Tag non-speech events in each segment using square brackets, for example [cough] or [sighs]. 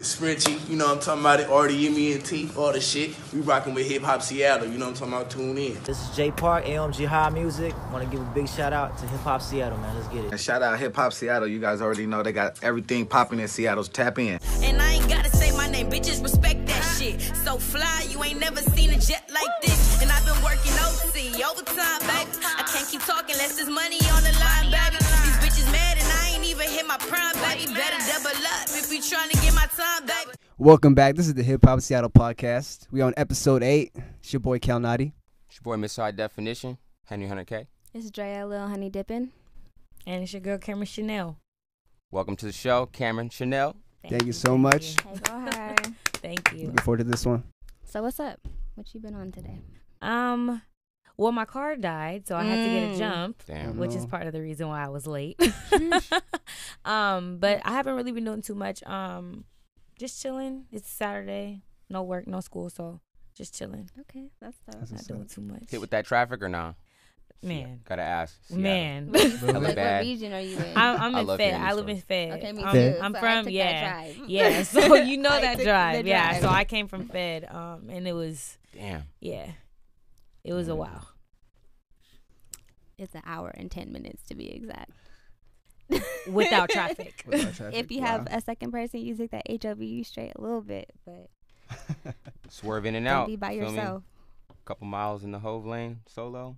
Sprinchy, you know what I'm talking about it, Artie, Yemi, and T, all the shit. We rocking with Hip Hop Seattle, you know what I'm talking about, tune in. This is Jay Park, AMG High Music. Want to give a big shout out to Hip Hop Seattle, man. Let's get And it. shout out Hip Hop Seattle. You guys already know they got everything popping in Seattle. Tap in. And I ain't gotta say my name, bitches respect that shit. So fly, you ain't never seen a jet like this. And I've been working OT, overtime, baby. I can't keep talking unless there's money on the line, baby. My prime, baby. Better double up if you trying to get my time, baby. Welcome back. This is the Hip Hop Seattle podcast. We on episode eight. It's your boy Cal Nadi. It's your boy Miss High Definition, Henry Hunter K. It's Drea Lil Honey Dippin'. And it's your girl Cameron Chanel. Welcome to the show, Cameron Chanel. Thank you so much. Hey, go. [laughs] Thank you. Looking forward to this one. So what's up? What you been on today? Um, well, my car died, so I had to get Mm. a jump, Damn. which is part of the reason why I was late. [laughs] [laughs] um, but I haven't really been doing too much. Um, just chilling. It's Saturday, no work, no school, so just chilling. Okay, that's dope. That's Not doing up. too much. Hit with that traffic or nah? Man, Gotta ask. Seattle. man. Hella [laughs] like bad. what region are you in? I'm, I'm I in love Fed. hearing I these live in stories. Fed. okay, me I'm, too. I'm So I from took yeah, That drive. yeah. So you know I that took drive, yeah. drive. So I came from Fed, um, and it was Damn. yeah, it was a Mm. Wow. It's an hour and ten minutes to be exact. [laughs] Without [laughs] traffic. Without traffic. If you Wow. have a second person, you take that HOV straight a little bit, but [laughs] Swerve in and don't out. be by feel me? yourself. Couple miles in the Hove lane solo.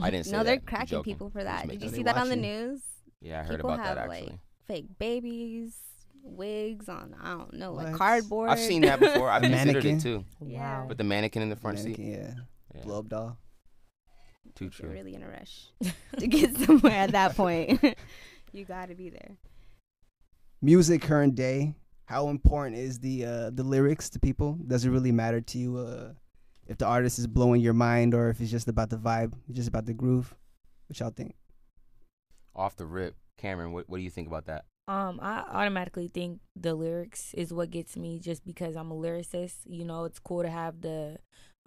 I didn't say No, they're that. Cracking people for that. Did you see they that on the news? Yeah, I heard people about that actually. Like, fake babies, wigs on I don't know, like cardboard. I've seen that before. I've The considered mannequin? it too. Yeah. Wow. With the mannequin in the front Mannequin, seat. yeah. Yeah. Blow up doll. Too If you're true. really in a rush [laughs] to get somewhere at that point. [laughs] you gotta be there. Music current day. How important is the uh, the lyrics to people? Does it really matter to you uh, if the artist is blowing your mind or if it's just about the vibe, just about the groove? What y'all think? Off the rip, Cameron. What, what do you think about that? Um, I automatically think the lyrics is what gets me just because I'm a lyricist. You know, it's cool to have the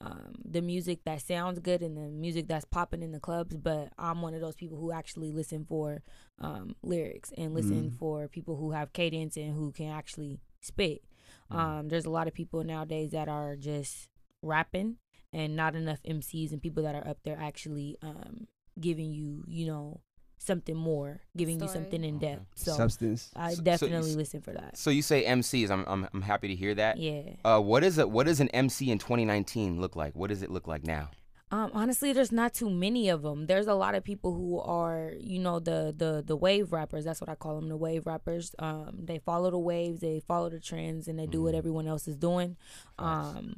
um the music that sounds good and the music that's popping in the clubs, but I'm one of those people who actually listen for um lyrics and listen Mm. for people who have cadence and who can actually spit. Um there's a lot of people nowadays that are just rapping and not enough MCs and people that are up there actually um giving you, you know, something more, giving you something in Okay. depth. So Substance. I So- so definitely listen for that. So you say MCs. I'm I'm, I'm happy to hear that. Yeah. Uh, what is it? What does an MC in 2019 look like? What does it look like now? Um, honestly, there's not too many of them. There's a lot of people who are, you know, the the the wave rappers. That's what I call them, the wave rappers. Um, they follow the waves, they follow the trends, and they do what Mhm. everyone else is doing. Um,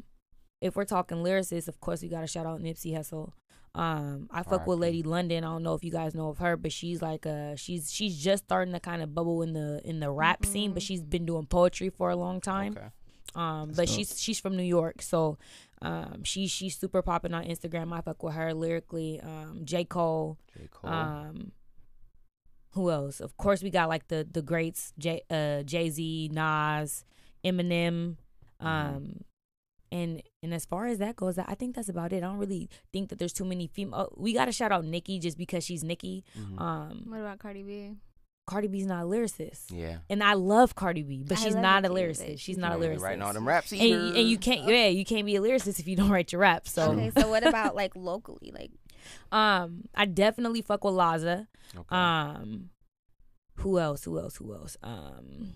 if we're talking lyricists, of course, we got to shout out Nipsey Hussle. Um, I fuck with Lady London. I don't know if you guys know of her, but she's like uh she's she's just starting to kind of bubble in the in the rap scene, but Mhm. she's been doing poetry for a long time. Okay. Um, That's but dope. she's she's from New York, so um, she she's super popping on Instagram. I fuck with her lyrically. Um, J Cole. J Cole. Um, who else? Of course, we got like the the greats: J uh, Jay Z, Nas, Eminem. Um, and and as far as that goes, I think that's about it. I don't really think that there's too many female. Oh, we got to shout out Nicki just because she's Nicki. Mhm. Um, What about Cardi B? Cardi B's not a lyricist, yeah. and I love Cardi B, but I she's not a lyricist. She's she's not a lyricist. Writing all them raps and, either. you- and you can't [laughs] yeah you can't be a lyricist if you don't write your rap so Okay, so what [laughs] about like locally? Like um i definitely fuck with laza Okay. um who else who else who else um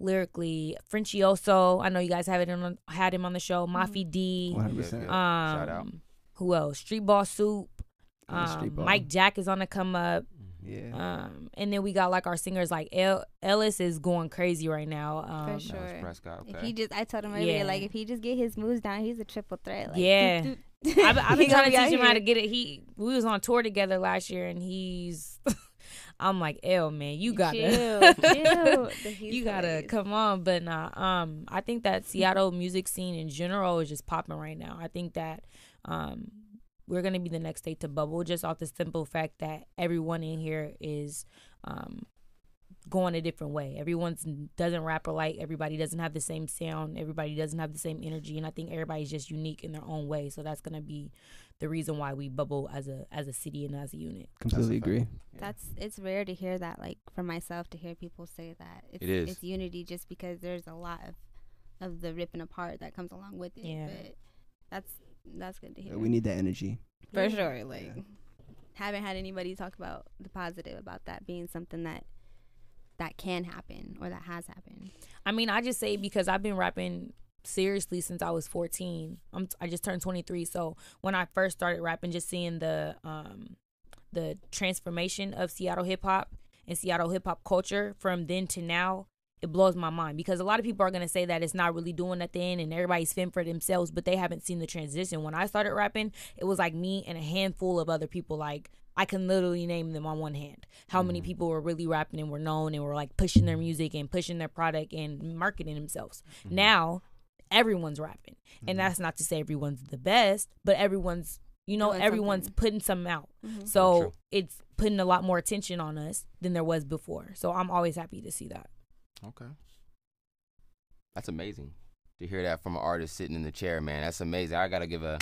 lyrically Frencioso. i know you guys have it on had him on the show mafi d 100%. Good, good. um Shout out. who else street ball soup Yeah, Street um, Ball. mike jack is on the come up Yeah. um and then we got like our singers like El- ellis is going crazy right now um for sure. Prescott, If he just, I told him earlier, Yeah. like if he just get his moves down, he's a triple threat. Like, Yeah. doot, doot. I've, I've [laughs] been trying to teach him how to get it. He we was on tour together last year, and he's. [laughs] I'm like, L man, you gotta, chill, [laughs] chill. You gotta come on. But nah, um, I think that Seattle music scene in general is just popping right now. I think that, um, we're gonna be the next state to bubble just off the simple fact that everyone in here is, um, going a different way. Everyone's doesn't rap alike. Everybody doesn't have the same sound. Everybody doesn't have the same energy, and I think everybody's just unique in their own way. So that's gonna be the reason why we bubble as a as a city and as a unit. Completely agree. That's it's rare to hear that like for myself to hear people say that. It's, It is. It's unity just because there's a lot of of the ripping apart that comes along with it. Yeah. But that's that's good to hear. We need that energy. for Yeah. sure. Like haven't had anybody talk about the positive about that being something that that can happen or that has happened. I mean, I just say because I've been rapping seriously since I was 14. I'm I just turned 23, so when I first started rapping just seeing the um the transformation of Seattle hip hop and Seattle hip hop culture from then to now, it blows my mind because a lot of people are to say that it's not really doing nothing and everybody's fend for themselves, but they haven't seen the transition. When I started rapping, it was like me and a handful of other people like I can literally name them on one hand. How many mm. people were really rapping and were known and were like pushing their music and pushing their product and marketing themselves. Mm-hmm. Now, everyone's rapping. And mm-hmm. that's not to say everyone's the best, but everyone's, you know, Doing everyone's something. putting something out. Mhm. So True. it's putting a lot more attention on us than there was before. So I'm always happy to see that. Okay. That's amazing to hear that from an artist sitting in the chair, man. That's amazing. I gotta give a.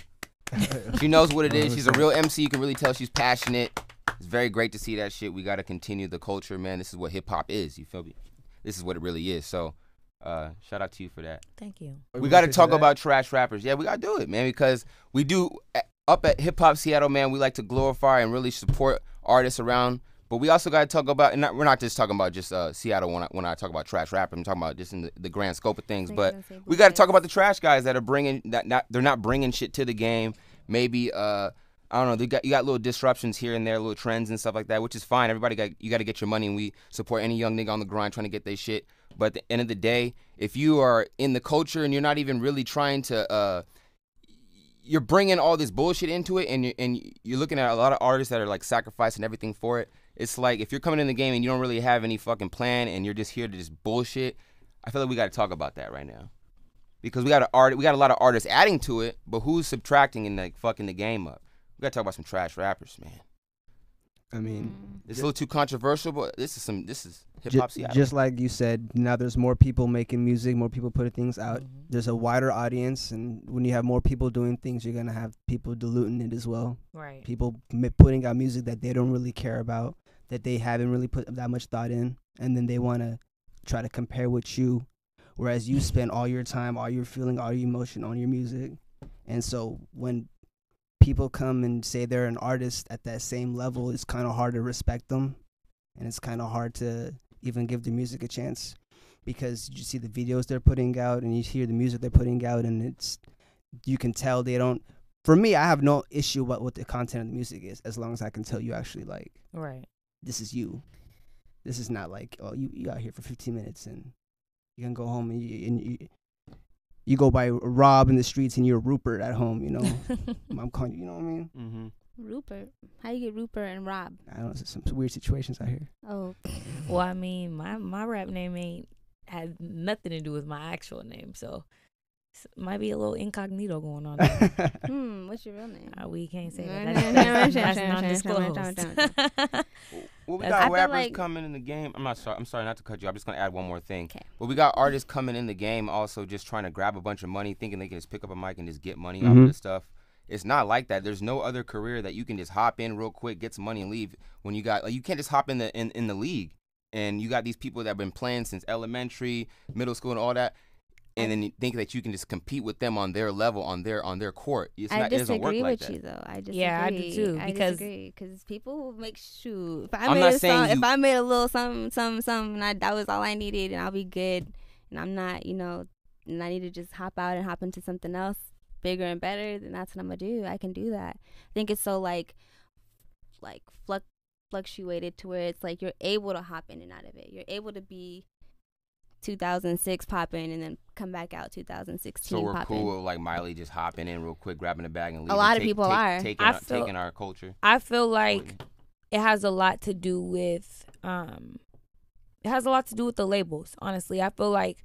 [laughs] she knows what it is. She's a real MC. You can really tell she's passionate. It's very great to see that shit. We gotta continue the culture, man. This is what hip hop is. You feel me? This is what it really is. So, uh, shout out to you for that. Thank you. we got to talk about trash rappers. Yeah, we got to do it, man, because we do uh, up at Hip Hop Seattle, man. We like to glorify and really support artists around. But we also got to talk about, and not, we're not just talking about just uh, Seattle when I, when I talk about trash rap. I'm talking about just in the, the grand scope of things. But we got to talk about the trash guys that are bringing that. Not they're not bringing shit to the game. Maybe uh, I don't know. They got you got little disruptions here and there, little trends and stuff like that, which is fine. Everybody got you got to get your money, and we support any young nigga on the grind trying to get their shit. But at the end of the day, if you are in the culture and you're not even really trying to, uh, you're bringing all this bullshit into it, and you and you're looking at a lot of artists that are like sacrificing everything for it. It's like if you're coming in the game and you don't really have any fucking plan, and you're just here to just bullshit. I feel like we got to talk about that right now because we got a art, we got a lot of artists adding to it, but who's subtracting and like fucking the game up? We got to talk about some trash rappers, man. I mean, It's a little too controversial, but this is some this is hip hop Seattle. just like you said, now there's more people making music, more people putting things out. Mm-hmm. There's a wider audience, and when you have more people doing things, you're gonna have people diluting it as well. Right. People putting out music that they don't really care about, that they haven't really put that much thought in, and then they want to try to compare with you, whereas you spend all your time, all your feeling, all your emotion on your music, and so when people come and say they're an artist at that same level, it's kind of hard to respect them, and it's kind of hard to even give the music a chance because you see the videos they're putting out and you hear the music they're putting out, and it's you can tell they don't. For me, I have no issue about what the content of the music is, as long as I can tell you actually like Right. This is you. This is not like oh you you out here for 15 minutes and you can go home and you and you, you go by Rob in the streets and you're Rupert at home. You know, [laughs] I'm calling you. You know what I mean? mm-hmm. Rupert. How you get Rupert and Rob? I don't know. Some weird situations out here. Oh, Well, I mean, my my rap name ain't had nothing to do with my actual name, so s- might be a little incognito going on. [laughs] hmm. What's your real name? Uh, we can't say that. That's, non-disclosed. no, [laughs] Well, we got I feel rappers like- coming in the game. I'm not sorry. I'm sorry not to cut you. I'm just gonna add one more thing. 'Kay. But we got artists coming in the game also just trying to grab a bunch of money, thinking they can just pick up a mic and just get money off Mhm. of this stuff. It's not like that. There's no other career that you can just hop in real quick, get some money, and leave. When you got like you can't just hop in the in, in the league, and you got these people that have been playing since elementary, middle school, and all that. And then you think that you can just compete with them on their level, on their on their court. It's I not, it doesn't work disagree like with that. you though. I disagree. Yeah, I do too, I because- disagree because people make shoot. If I I'm made not a song, you- if I made a little something, something, something, and I, that was all I needed, and I'll be good, and I'm not, you know, and I need to just hop out and hop into something else bigger and better, then that's what I'm gonna do. I can do that. I think it's so like, like fluctuated to where it's like you're able to hop in and out of it. You're able to be 2006 popping and then come back out 2016 So we're popping. cool with like Miley just hopping in real quick, grabbing a bag and leaving. A lot of take- people take- are. taking, I our, feel- taking our culture. I feel like it has a lot to do with um it has a lot to do with the labels honestly i feel like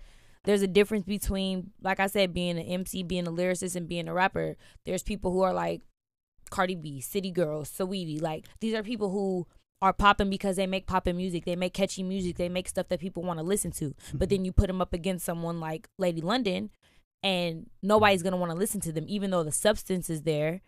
there's a difference between like i said being an mc being a lyricist and being a rapper there's people who are like cardi b city girls saweetie like these are people who are popping because they make popping music. They make catchy music. They make stuff that people want to listen to. But then mm-hmm. you put them up against someone like Lady London, and nobody's gonna want to listen to them, even though the substance is there.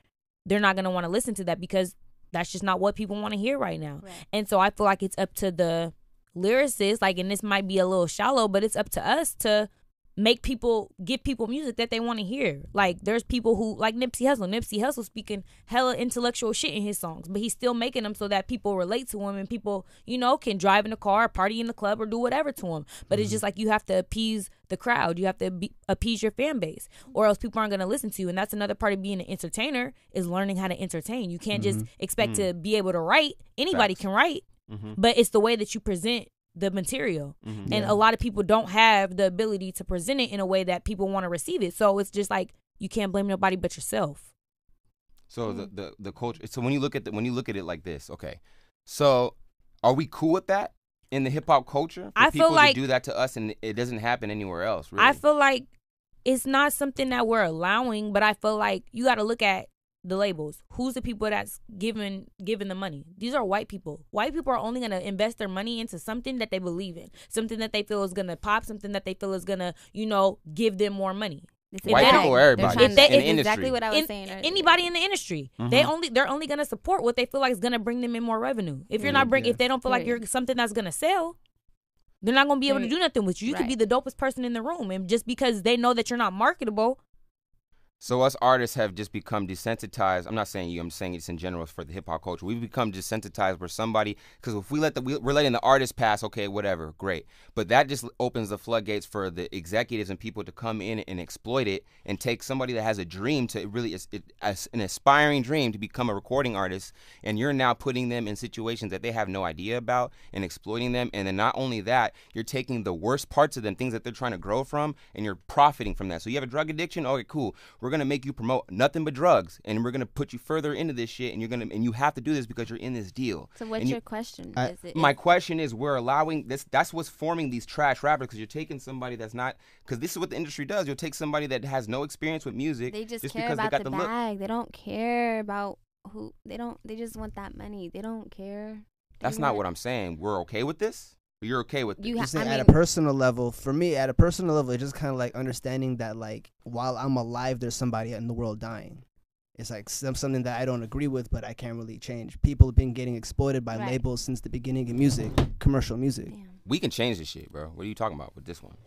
They're not gonna want to listen to that because that's just not what people want to hear right now. And so I feel like it's up to the lyricist, like, and this might be a little shallow, but it's up to us to make people give people music that they want to hear. Like there's people who like Nipsey Hussle. Nipsey Hussle speaking hella intellectual shit in his songs, but he's still making them so that people relate to him and people, you know, can drive in the car, party in the club, or do whatever to him. But it's mm-hmm. just like you have to appease the crowd. You have to be, appease your fan base, or else people aren't going to listen to you. And that's another part of being an entertainer is learning how to entertain. You can't just mm-hmm. expect to mm-hmm. be able to write. Anybody Facts. can write, Mhm. but it's the way that you present the material Mhm. and a lot of people don't have the ability to present it in a way that people want to receive it so it's just like you can't blame nobody but yourself So the, the the culture. So when you look at the, when you look at it like this, okay. So are we cool with that in the hip hop culture? For I feel people like- to do that to us, and it doesn't happen anywhere else. Really. i feel like it's not something that we're allowing but i feel like you got to look at the labels who's the people that's giving giving the money these are white people white people are only going to invest their money into something that they believe in something that they feel is going to pop something that they feel is going to you know give them more money It's White people or they're everybody trying in to- the it's industry? exactly what I was in- saying. earlier. anybody in the industry they Mhm. only they're only going to support what they feel like is going to bring them in more revenue if you're Mhm. not bring Yeah. if they don't feel like you're something that's going to sell they're not going to be able to do nothing with you you could be the dopest person in the room and just because they know that you're not marketable So us artists have just become desensitized. I'm not saying you. I'm saying it's in general for the hip hop culture. We've become desensitized where somebody because if we let the we- we're letting the artist pass, okay, whatever, great. But that just opens the floodgates for the executives and people to come in and exploit it and take somebody that has a dream to really it, an aspiring dream to become a recording artist, and you're now putting them in situations that they have no idea about and exploiting them. And then not only that, you're taking the worst parts of them, things that they're trying to grow from, and you're profiting from that. So you have a drug addiction. Okay, cool. We're gonna make you promote nothing but drugs, and we're gonna put you further into this shit, and you're gonna and you have to do this because you're in this deal. So what's And you- your question? I- Is it, my question is, we're allowing this. That's what's forming these trash rappers because you're taking somebody that's not. Because this is what the industry does. You'll take somebody that has no experience with music. they just, care because about they got the, the, look. bag. They don't care about who. They don't. They just want that money. They don't care. That's not what I'm saying. We're okay with this. But you're okay with You this. ha- Just saying, I at a personal level, for me, at a personal level, it's just kind of like understanding that, like, while I'm alive, there's somebody in the world dying. It's like some, something that I don't agree with, but I can't really change. People have been getting exploited by Right. labels since the beginning of music, commercial music. Damn. we can change this shit, bro. What are you talking about with this one?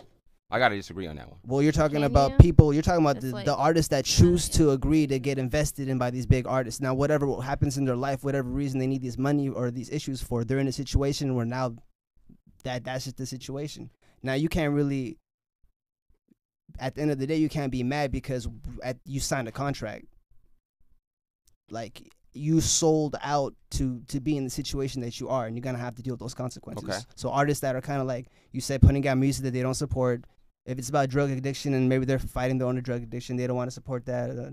I gotta disagree on that one. Well, you're talking Can about you? people. You're talking about the, like- the artists that choose to agree to get invested in by these big artists. Now, whatever happens in their life, whatever reason they need this money or these issues for, they're in a situation where now that that's just the situation. Now you can't really. At the end of the day, you can't be mad because at, you signed a contract. Like you sold out to to be in the situation that you are, and you're gonna have to deal with those consequences. Okay. So artists that are kind of like you said, putting out music that they don't support, if it's about drug addiction and maybe they're fighting their own drug addiction, they don't want to support that. uh,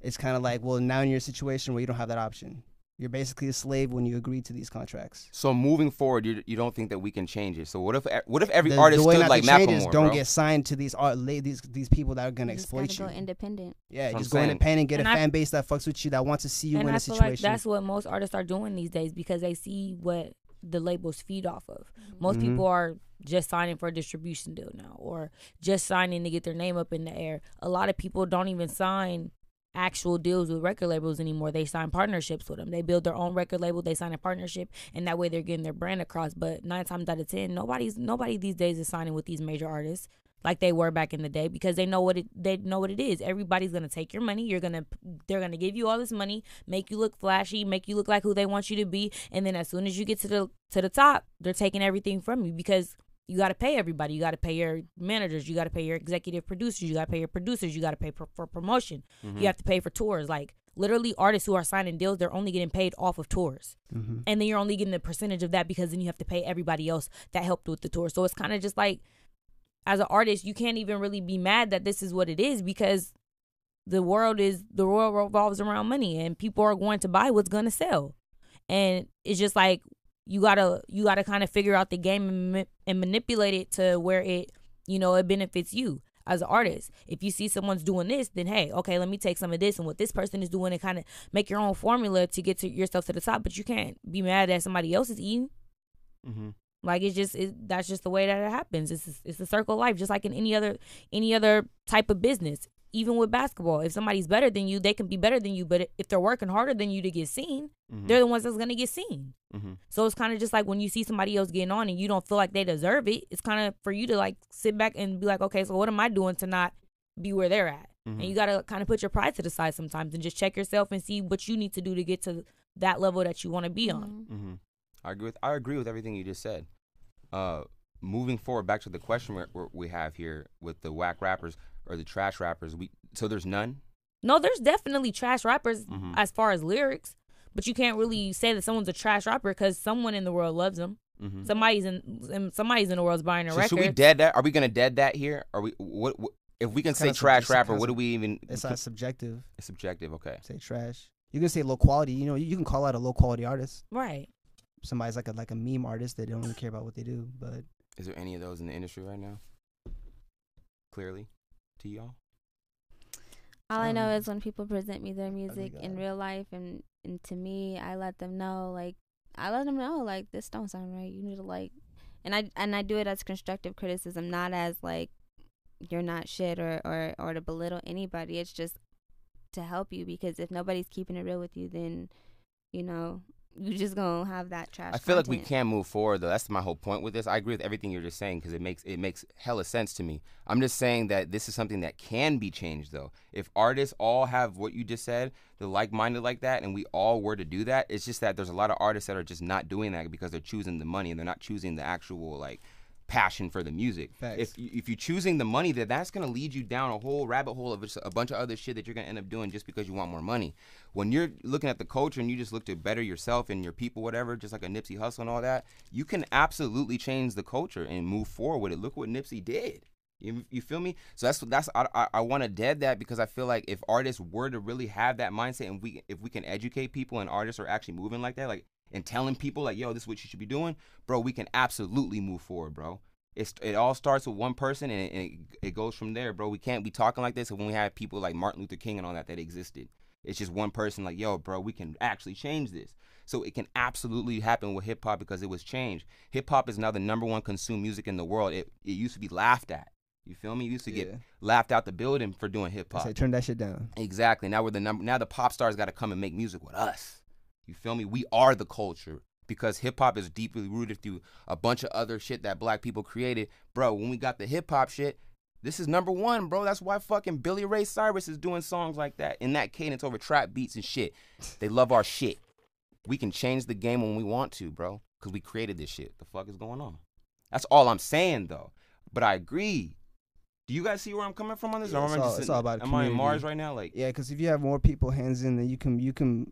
It's kind of like, well, now in your situation where you don't have that option, you're basically a slave when you agree to these contracts. So moving forward, you, you don't think that we can change it. So what if what if every the, artist the way stood not like to change is Macklemore, don't bro? get signed to these art, la- these these people that are gonna You just exploit gotta you. go independent. yeah, just I'm go saying. independent, get And a I- fan base that fucks with you, that wants to see you and in I a feel situation. like that's what most artists are doing these days because they see what the labels feed off of. Most Mhm. people are just signing for a distribution deal now or just signing to get their name up in the air. A lot of people don't even sign actual deals with record labels anymore. They sign partnerships with them. They build their own record label, they sign a partnership, and that way they're getting their brand across. But nine times out of ten, nobody's nobody these days is signing with these major artists like they were back in the day because they know what it they know what it is. Everybody's gonna take your money. You're gonna they're gonna give you all this money, make you look flashy, make you look like who they want you to be, and then as soon as you get to the to the top, they're taking everything from you because you got to pay everybody. You got to pay your managers. You got to pay your executive producers. You got to pay your producers. You got to pay for, for promotion. You have to pay for tours. Like literally, artists who are signing deals, they're only getting paid off of tours, Mm-hmm. and then you're only getting a percentage of that because then you have to pay everybody else that helped with the tour. So it's kind of just like, as an artist, you can't even really be mad that this is what it is because the world is the world revolves around money, and people are going to buy what's going to sell, and it's just like you gotta you gotta kind of figure out the game and, ma- and manipulate it to where it you know it benefits you as an artist. If you see someone's doing this, then hey, okay, let me take some of this and what this person is doing and kind of make your own formula to get to yourself to the top. But you can't be mad that somebody else is eating. Mm-hmm. Like it's just it, that's just the way that it happens. It's it's a circle of life, just like in any other any other type of business. Even with basketball, if somebody's better than you, they can be better than you. But if they're working harder than you to get seen, Mhm. they're the ones that's gonna get seen. Mm-hmm. So it's kind of just like when you see somebody else getting on and you don't feel like they deserve it. It's kind of for you to like sit back and be like, okay, so what am I doing to not be where they're at? Mhm. And you gotta kind of put your pride to the side sometimes and just check yourself and see what you need to do to get to that level that you want to be on. Mm-hmm. I agree with I agree with everything you just said. Uh, moving forward, back to the question we we have here with the whack rappers or the trash rappers. We so there's none. No, there's definitely trash rappers Mhm. as far as lyrics, but you can't really say that someone's a trash rapper because someone in the world loves them. Mhm. Somebody's in somebody's in the world's buying a So record. should we dead that? Are we gonna dead that here? Are we? What? what if we can It's say kinda sub- trash rapper, what do we even? It's not subjective. It's subjective. Okay. Say trash. You can say low quality. You know, you can call out a low quality artist. Right. Somebody's like a like a meme artist. They don't really care about what they do. But Is there any of those in the industry right now? Clearly, to y'all. All I know Um, is when people present me their music in real life, and and to me, I let them know, like, I let them know, like, this don't sound right. You need to like, and I and I do it as constructive criticism, not as like, you're not shit or or or to belittle anybody. It's just to help you because if nobody's keeping it real with you, then you know you just gonna have that trash. I feel like we content. can move forward though. That's my whole point with this. I agree with everything you're just saying because it makes it makes hella sense to me. I'm just saying that this is something that can be changed though. If artists all have what you just said, they're like-minded like that, and we all were to do that, it's just that there's a lot of artists that are just not doing that because they're choosing the money and they're not choosing the actual like passion for the music. Facts. If you, if you're choosing the money, that that's gonna lead you down a whole rabbit hole of just a bunch of other shit that you're gonna end up doing just because you want more money. When you're looking at the culture and you just look to better yourself and your people, whatever, just like a Nipsey Hussle and all that, you can absolutely change the culture and move forward with it. Look what Nipsey did. You, you feel me? So that's that's I, I, I want to dead that because I feel like if artists were to really have that mindset and we if we can educate people and artists are actually moving like that, like and telling people like, yo, this is what you should be doing, bro, we can absolutely move forward, bro. It's, it all starts with one person and, it, and it, it goes from there, bro. We can't be talking like this when we have people like Martin Luther King and all that that existed. It's just one person like, yo, bro, we can actually change this. So it can absolutely happen with hip hop because it was changed. Hip hop is now the number one consumed music in the world. It, it used to be laughed at. You feel me? You used to Yeah. get laughed out the building for doing hip hop. say turn that shit down. Exactly. Now we're the number. Now the pop stars got to come and make music with us. You feel me? We are the culture because hip hop is deeply rooted through a bunch of other shit that black people created, bro. When we got the hip hop shit, this is number one, bro. That's why fucking Billy Ray Cyrus is doing songs like that in that cadence over trap beats and shit. They love our shit. We can change the game when we want to, bro, because we created this shit. The fuck is going on? That's all I'm saying, though. But I agree. Do you guys see where I'm coming from on this? Yeah, it's all- it's all about Am I in. Mars right now? Like, Yeah, because if you have more people hands in, then you can you can,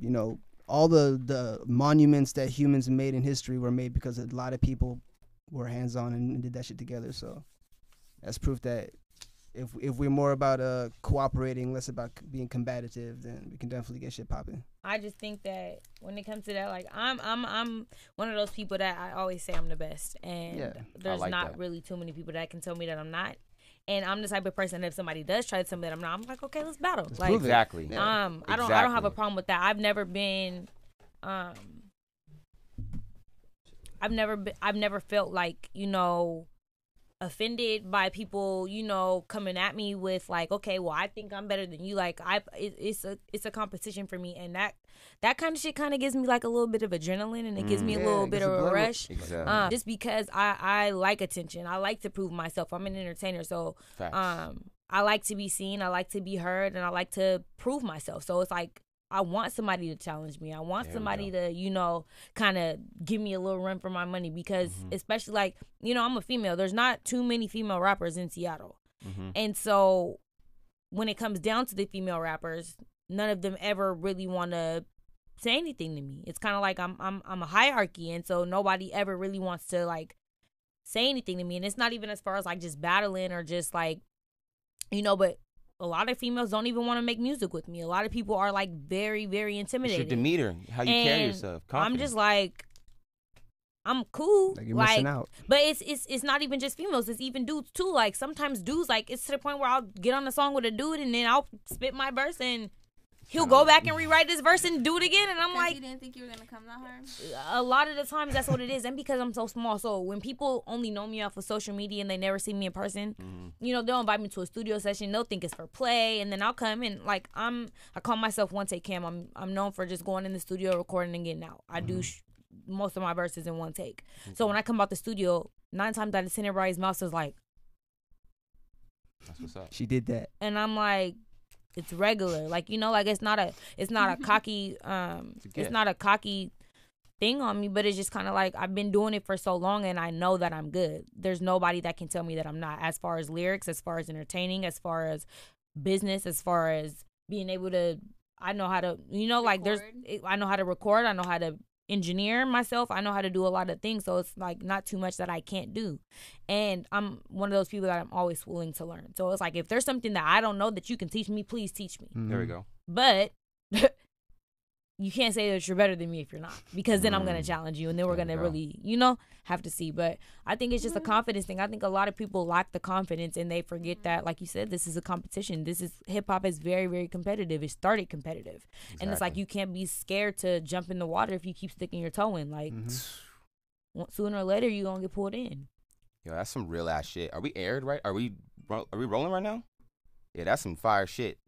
you know, all the the monuments that humans made in history were made because a lot of people were hands on and, and did that shit together. So that's proof that if if we're more about uh cooperating, less about being combative, then we can definitely get shit popping. I just think that when it comes to that, like I'm, I'm, I'm one of those people that I always say I'm the best, and Yeah, there's like not that. really too many people that can tell me that I'm not. And I'm the type of person that if somebody does try to tell me that I'm not, I'm like, okay, let's battle. like, prove it. exactly. um, I don't, I don't have a problem with that. I've never been, um, I've never been, I've never felt like you know offended by people you know coming at me with like okay well i think i'm better than you. Like i it, it's a it's a competition for me. And that that kind of shit kind of gives me like a little bit of adrenaline and it gives me a Mm. Little bit of a rush Exactly. um, just because i i like attention. I like to prove myself. I'm an entertainer. So Facts. um i like to be seen. I like to be heard and i like to prove myself. So it's like I want somebody to challenge me. I want somebody to, you know, kind of give me a little run for my money because, Mm-hmm. especially like, you know, I'm a female. There's not too many female rappers in Seattle. Mhm. And so when it comes down to the female rappers, none of them ever really want to say anything to me. It's kind of like I'm I'm I'm a hierarchy and so nobody ever really wants to like say anything to me and it's not even as far as like just battling or just like you know, but a lot of females don't even want to make music with me. A lot of people are like very very It's your intimidated. demeanor, how you carry And yourself. I'm just like I'm cool. Like you're missing out. But it's it's it's not even just females. It's even dudes too. Like sometimes dudes like it's to the point where I'll get on the song with a dude and then I'll spit my verse and he'll go back and rewrite this verse and do it again and I'm like you didn't think you were gonna come that hard. a lot of the times that's what it is and because i'm so small so when people only know me off of social media and they never see me in person mm-hmm. you know they'll invite me to a studio session they'll think it's for play and then i'll come and like i'm i call myself one take cam i'm i'm known for just going in the studio recording and getting out i do mm-hmm. sh- most of my verses in one take mm-hmm. so when i come out the studio nine times out of ten everybody's mouth is like That's what's up. She did that. and i'm like it's regular. Like you know like it's not a it's not a [laughs] cocky um It's it's not a cocky thing on me but it's just kind of like i've been doing it for so long and i know that i'm good. There's nobody that can tell me that i'm not as far as lyrics as far as entertaining as far as business as far as being able to i know how to you know like there's i know how to record i know how to engineer myself i know how to do a lot of things so it's like not too much that i can't do. And i'm one of those people that i'm always willing to learn. So it's like if there's something that i don't know that you can teach me please teach me. Mm-hmm. There we go. but [laughs] you can't say that you're better than me if you're not because then i'm gonna Mm. challenge you and then we're gonna go. really you know have to see but i think it's just a confidence thing i think a lot of people lack the confidence and they forget that like you said this is a competition this is hip-hop is very very competitive it started competitive and it's like you can't be scared to jump in the water if you keep sticking your toe in like one- sooner or later you're gonna get pulled in Yo, that's some real ass shit. Are we aired right? Are we are we rolling right now? Yeah, that's some fire shit.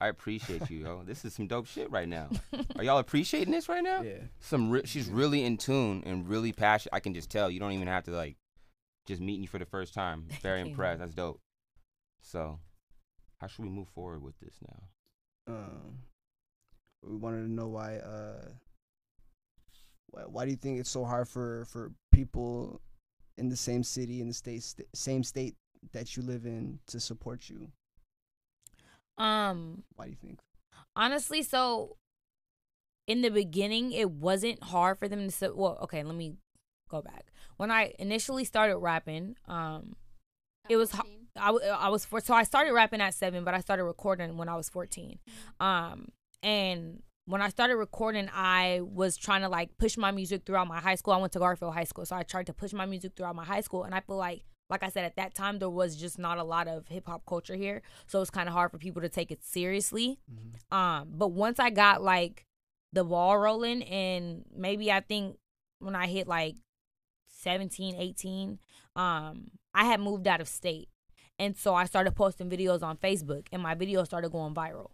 I appreciate you, yo. This is some dope shit right now. Are y'all appreciating this right now? Yeah. Some re- she's really in tune and really passionate. I can just tell. You don't even have to like just meeting you for the first time. [laughs] Very you. impressed. That's dope. So, how should we move forward with this now? Um, we wanted to know why. Uh, why, why do you think it's so hard for for people in the same city in the state st- same state that you live in to support you? Um Why do you think? honestly so in the beginning it wasn't hard for them to say well okay let me go back when i initially started rapping um it was I, I, w- I was four, so I started rapping at seven, but I started recording when I was 14. Um, and when I started recording, I was trying to like push my music throughout my high school. I went to Garfield High School, so I tried to push my music throughout my high school. And I feel like, like I said, at that time there was just not a lot of hip hop culture here, so it's kind of hard for people to take it seriously. Um, but once I got like the ball rolling, and maybe I think when I hit like 17, 18, um, I had moved out of state. And so I started posting videos on Facebook and my videos started going viral.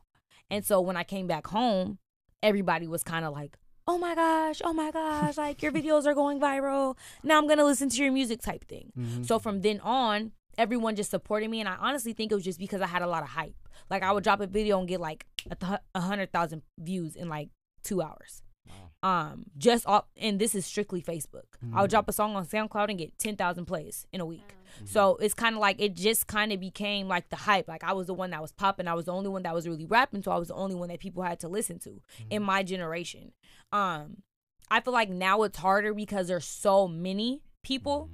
And so when I came back home, everybody was kind of like, oh my gosh, oh my gosh, like your videos are going viral. Now I'm to listen to your music type thing. Mm-hmm. So from then on, everyone just supported me. And I honestly think it was just because I had a lot of hype. Like I would drop a video and get like a, th- hundred thousand views in like two hours. Um, just off, and this is strictly Facebook. i'll drop a song on SoundCloud and get ten thousand plays in a week. So it's kind of like it just kind of became like the hype. Like I was the one that was popping. I was the only one that was really rapping. So I was the only one that people had to listen to in my generation. Um, I feel like now it's harder because there's so many people.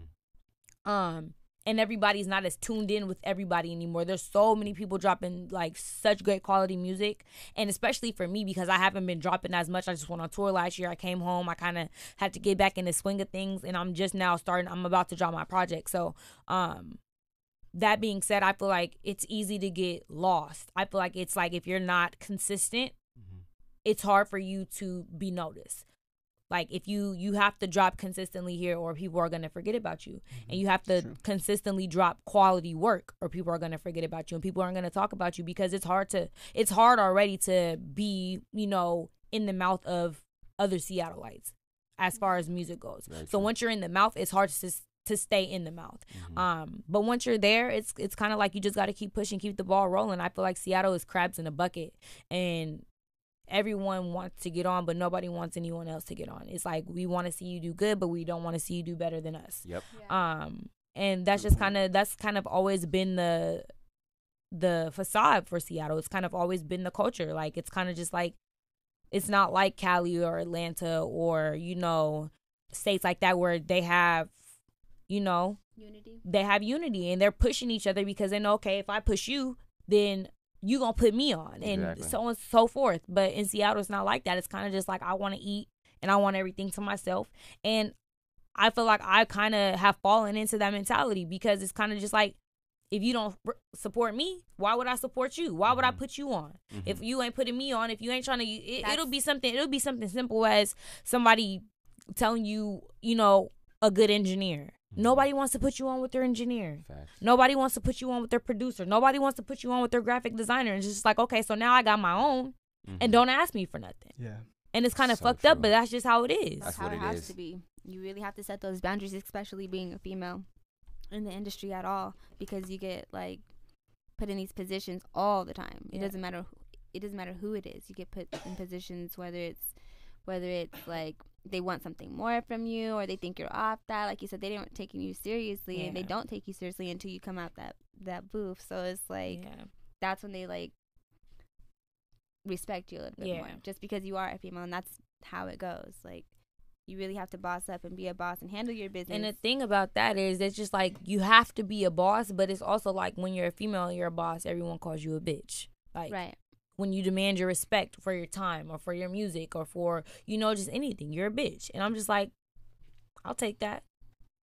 Um, and everybody's not as tuned in with everybody anymore. There's so many people dropping like such great quality music, and especially for me because I haven't been dropping as much. I just went on tour last year. I came home. I kind of had to get back in the swing of things, and I'm just now starting. I'm about to drop my project, so um, that being said, I feel like it's easy to get lost. I feel like it's like if you're not consistent, it's hard for you to be noticed. Like if you you have to drop consistently here or people are going to forget about you. And you have to consistently drop quality work or people are going to forget about you and people aren't going to talk about you because it's hard to it's hard already to be, you know, in the mouth of other Seattleites as far as music goes. so once you're in the mouth, it's hard to to stay in the mouth. Um, but once you're there, it's it's kind of like you just got to keep pushing, keep the ball rolling. I feel like Seattle is crabs in a bucket, and everyone wants to get on, but nobody wants anyone else to get on. It's like we want to see you do good, but we don't want to see you do better than us. Yep. Um, and that's just kind of that's kind of always been the the facade for Seattle. It's kind of always been the culture. Like it's kind of just like it's not like Cali or Atlanta or you know states like that where they have you know Unity. they have unity and they're pushing each other because they know okay if I push you then you gonna put me on and Exactly. so on and so forth. But in Seattle it's not like that. It's kind of just like I want to eat and I want everything to myself and I feel like I kind of have fallen into that mentality because it's kind of just like if you don't support me, why would I support you? Why would I mm-hmm. put you on? If mm-hmm. you ain't putting me on, if you ain't trying to, it, it'll be something. It'll be something simple as somebody telling you, you know, a good engineer. Mm-hmm. Nobody wants to put you on with their engineer. Facts. Nobody wants to put you on with their producer. Nobody wants to put you on with their graphic designer. And it's just like, okay, so now I got my own, and mm-hmm. don't ask me for nothing. Yeah. And it's kind of So fucked up, but that's just how it is. That's how what it it has is. to be. You really have to set those boundaries, especially being a female in the industry at all, because you get like put in these positions all the time. It Yeah. doesn't matter. Who, it doesn't matter who it is. You get put in positions whether it's whether it's like they want something more from you or they think you're off that. Like you said, they don't taking you seriously, and they don't take you seriously until you come out that that booth. So it's like yeah. that's when they like respect you a little bit more just because you are a female and that's how it goes like you really have to boss up and be a boss and handle your business And the thing about that is, it's just like you have to be a boss, but it's also like when you're a female and you're a boss, everyone calls you a bitch. Like right when you demand your respect for your time or for your music or for you know just anything, you're a bitch. And I'm just like, I'll take that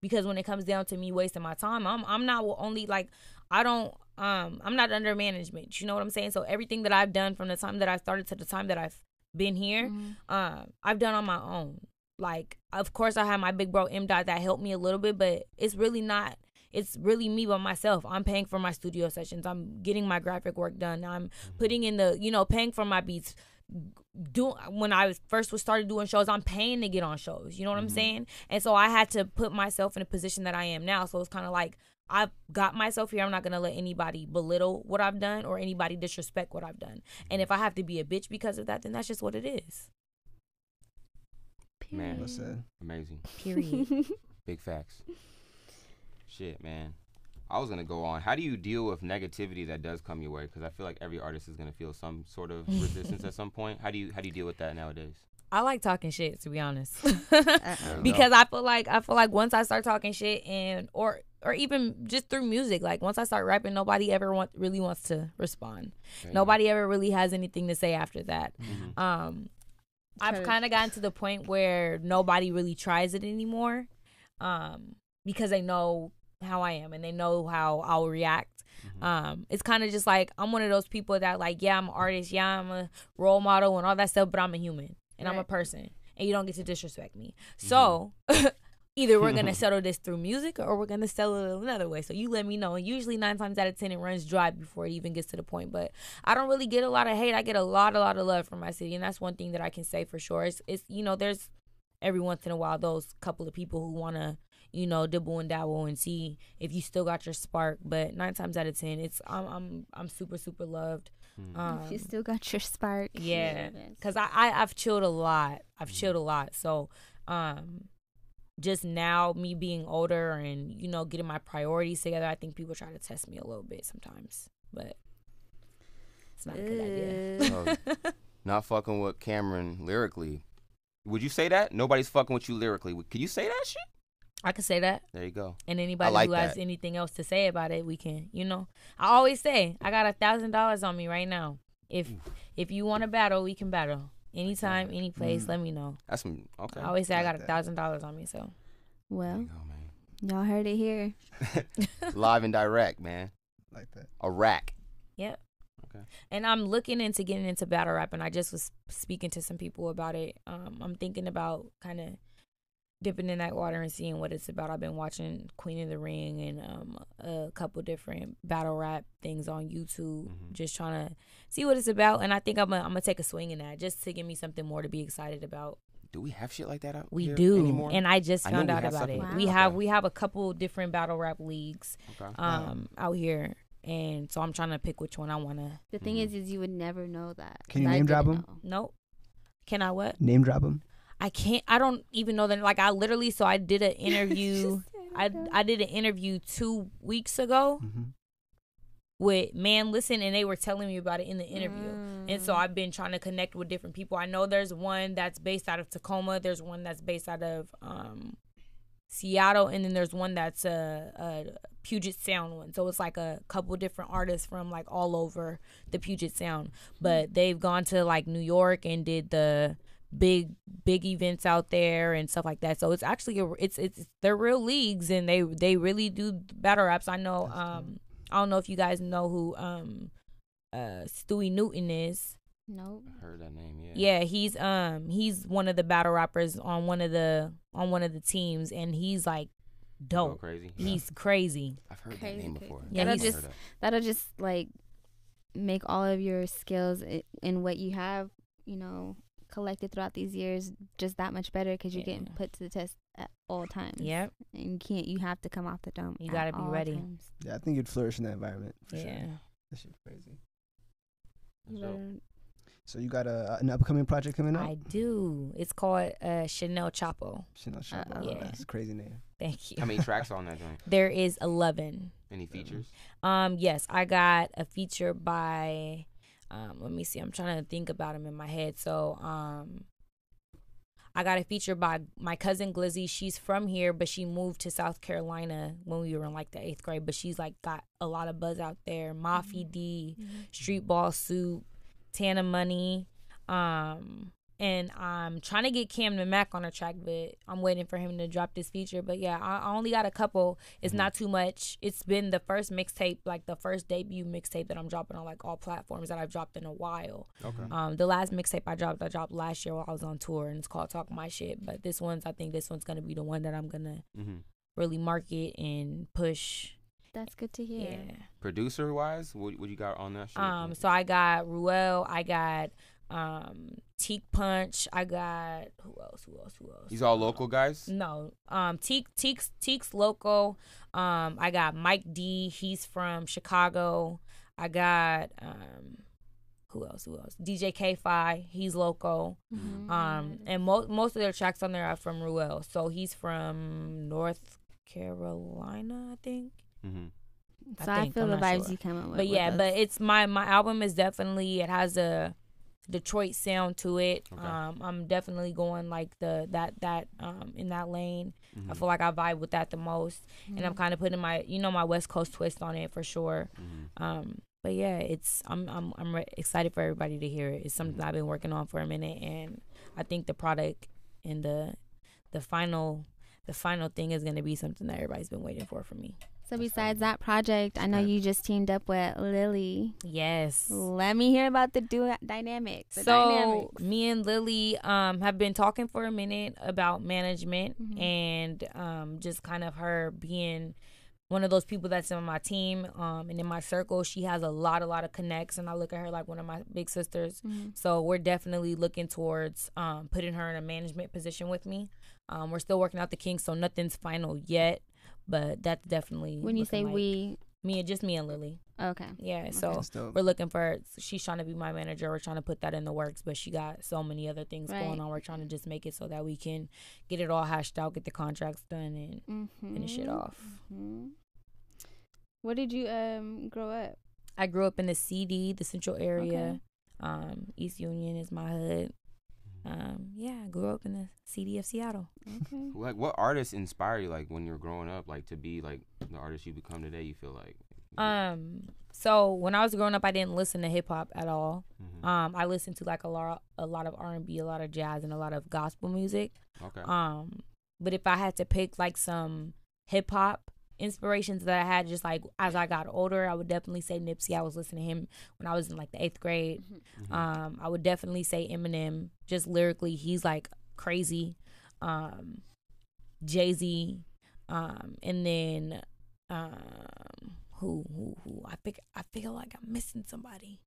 because when it comes down to me wasting my time, I'm I'm not only like I don't um I'm not under management. You know what I'm saying? So everything that I've done from the time that I started to the time that I've been here, Mm-hmm. um, I've done on my own. Like, of course, I have my big bro M Dot that helped me a little bit, but it's really not. It's really me by myself. I'm paying for my studio sessions. I'm getting my graphic work done. I'm mm-hmm. putting in the, you know, paying for my beats. Do when I was first was started doing shows, I'm paying to get on shows. You know what I'm mm-hmm. saying? And so I had to put myself in a position that I am now. So it's kind of like I've got myself here. I'm not gonna let anybody belittle what I've done or anybody disrespect what I've done. And if I have to be a bitch because of that, then that's just what it is. Man, What's that? amazing. Period. [laughs] Big facts. Shit, man. I was gonna go on. How do you deal with negativity that does come your way? Because I feel like every artist is gonna feel some sort of [laughs] resistance at some point. How do you how do you deal with that nowadays? I like talking shit to be honest. [laughs] Uh-oh. because I feel like I feel like once I start talking shit and or or even just through music, like once I start rapping, nobody ever want really wants to respond. Nobody ever really has anything to say after that. Um, I've kind of gotten to the point where nobody really tries it anymore, um, because they know how I am and they know how I'll react. Um, it's kind of just like I'm one of those people that like, yeah, I'm an artist, yeah, I'm a role model and all that stuff, but I'm a human and I'm a person, and you don't get to disrespect me. So. [laughs] Either we're gonna [laughs] settle this through music or we're gonna settle it another way. So you let me know. And usually nine times out of ten it runs dry before it even gets to the point. But I don't really get a lot of hate. I get a lot, a lot of love from my city, and that's one thing that I can say for sure. It's, it's you know, there's every once in a while those couple of people who wanna, you know, dibble and dabble and see if you still got your spark. But nine times out of ten, it's I'm I'm I'm super super loved. Um, you still got your spark yeah, because I, I I've chilled a lot. I've chilled a lot. So, um, just now me being older and you know getting my priorities together, I think people try to test me a little bit sometimes, but it's not a good idea. So, not fucking with Cameron lyrically. Would you say that? Nobody's fucking with you lyrically. Could you say that shit? I can say that, There you go. and anybody like who has anything else to say about it, we can. You know, I always say I got a thousand dollars on me right now. If if you want to battle, we can battle anytime, any place. Let me know. That's some okay. I always say I Like got a thousand dollars on me, so. Well you go, man. y'all heard it here [laughs] Live and direct, man. Like that. A rack. Yep. Okay. And I'm looking into getting into battle rap, and I just was speaking to some people about it. Um, I'm thinking about kind of dipping in that water and seeing what it's about. I've been watching Queen of the Ring and um, a couple different battle rap things on YouTube, Mhm. just trying to see what it's about. And I think I'm gonna, I'm take a swing in that just to give me something more to be excited about. Do we have shit like that out here? We here do, anymore? and I just found we out about it. something. We Wow. have we have a couple different battle rap leagues okay. um out here, and so I'm trying to pick which one I want to. the thing Mhm. is is you would never know that Can you 'cause I name drop didn't 'em? know. Nope. Can I what? Name drop them. I can't. I don't even know that. Like I literally, so I did an [laughs] interview. I I did an interview two weeks ago Mm-hmm. with Man Listen, and they were telling me about it in the interview. And Mm. so I've been trying to connect with different people. I know there's one that's based out of Tacoma. There's one that's based out of um, Seattle, and then there's one that's a, a Puget Sound one. So it's like a couple different artists from like all over the Puget Sound. But they've gone to like New York and did the big big events out there and stuff like that. So it's actually a, it's it's they're real leagues and they they really do battle raps. I know um I don't know if you guys know who um uh Stewie Newton is. Nope. I heard that name. Yeah. Yeah, he's um he's one of the battle rappers on one of the on one of the teams and he's like Go dope. crazy. He's crazy. I've heard Crazy, that name crazy. before. Yeah, that'll he's- just that. that'll just like make all of your skills i- in what you have, you know, collected throughout these years just that much better because you're getting put to the test at all times. Yep. and you can't. You have to come off the dome. You gotta be ready. times. Yeah, I think you'd flourish in that environment. For Yeah. Sure. That shit crazy. You That's dope. better- So you got a, an upcoming project coming up? I do. It's called uh Chanel Chapo. Chanel Chapo. Uh-oh. Yeah. That's a crazy name. Thank you. How many [laughs] tracks on that joint? There is 11. Any features? Um, yes, I got a feature by. Um, let me see. I'm trying to think about them in my head. So, um, I got a feature by my cousin Glizzy. She's from here, but she moved to South Carolina when we were in like the eighth grade. But she's like got a lot of buzz out there. Mafi D, Street Ball Soup, Tana Money. Um, and I'm trying to get Camden Mack on a track, but I'm waiting for him to drop this feature. But yeah, I, I only got a couple. It's not too much. It's been the first mixtape, like the first debut mixtape that I'm dropping on like all platforms that I've dropped in a while. Okay. Um, the last mixtape I dropped, I dropped last year while I was on tour, and it's called Talk My Shit. But this one's, I think this one's gonna be the one that I'm gonna hmm really market and push. That's good to hear. Yeah. Producer wise, what what you got on that shit? Um, so I got Ruel, I got um Teak Punch, I got who else? Who else? Who else? These all local guys. No, um, Teak Teak's Teak's local. Um, I got Mike D. He's from Chicago. I got um, who else? Who else? DJ K Fi. He's local. Mhm. Um, and most most of their tracks on there are from Ruel. So he's from North Carolina, I think. Mm-hmm. I so I, think, feel I'm the vibes sure. you come up with. But with yeah, us. but it's my my album is definitely it has a Detroit sound to it. Okay. Um, I'm definitely going like the that that um in that lane. Mm-hmm. I feel like I vibe with that the most, and Mm-hmm. I'm kind of putting my you know my West Coast twist on it for sure. Mm-hmm. Um, but yeah, it's I'm I'm I'm re- excited for everybody to hear it. It's something I've been working on for a minute, and I think the product and the the final the final thing is gonna be something that everybody's been waiting for from me. So besides that project, I know you just teamed up with Lily. Yes. Let me hear about the du- dynamics. The so dynamics. me and Lily um have been talking for a minute about management Mhm. and um just kind of her being one of those people that's in my team um and in my circle she has a lot a lot of connects and I look at her like one of my big sisters Mhm. so we're definitely looking towards um putting her in a management position with me um we're still working out the kinks so nothing's final yet but that's definitely when you say like- we, me and just me and Lily okay. yeah so That's dope. we're looking for she's trying to be my manager we're trying to put that in the works but she got so many other things Right. going on we're trying to just make it so that we can get it all hashed out get the contracts done and Mm-hmm. finish it off hmm Where did you um grow up? i grew up in the cd the central area Okay. um east union is my hood um yeah i grew up in the city of seattle Okay. [laughs] Like, what artists inspire you? Like when you're growing up, like to be like the artist you become today. You feel like. um so when i was growing up i didn't listen to hip-hop at all Mhm. um i listened to like a lot a lot of r&b a lot of jazz and a lot of gospel music okay. Um, but if I had to pick like some hip hop inspirations that I had just like as I got older, I would definitely say Nipsey. I was listening to him when I was in like the eighth grade. Mhm. Um, I would definitely say Eminem. Just lyrically, he's like crazy. Um, Jay Z, um, and then um, who who who? I think I feel like I'm missing somebody.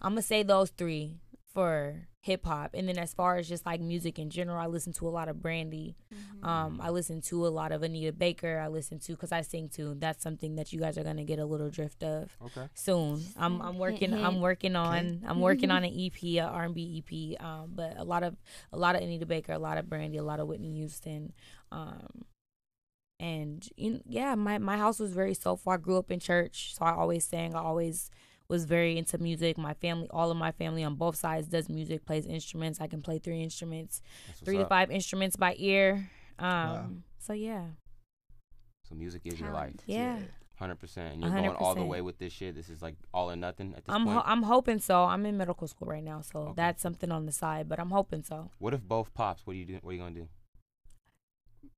I'm gonna say those three for hip hop, and then as far as just like music in general, I listen to a lot of Brandy. Um, I listen to a lot of Anita Baker. I listen to because I sing too. That's something that you guys are gonna get a little drift of okay. soon. I'm I'm Hint, working hint. I'm working on I'm working on an EP, a R&B EP. Um, but a lot of a lot of Anita Baker, a lot of Brandy, a lot of Whitney Houston. Um, and you yeah, my my house was very soulful. I grew up in church, so I always sang. I always was very into music. My family, all of my family on both sides does music, plays instruments. I can play three instruments, That's what's three to up. five instruments by ear. Um, Wow. so yeah, So music is your life. Yeah. Hundred percent. And you're going all the way with this shit. This is like all or nothing at this I'm point. ho- I'm hoping so. I'm in medical school right now, so Okay. that's something on the side. But I'm hoping so. what if both pops? What are you doing? What are you gonna do?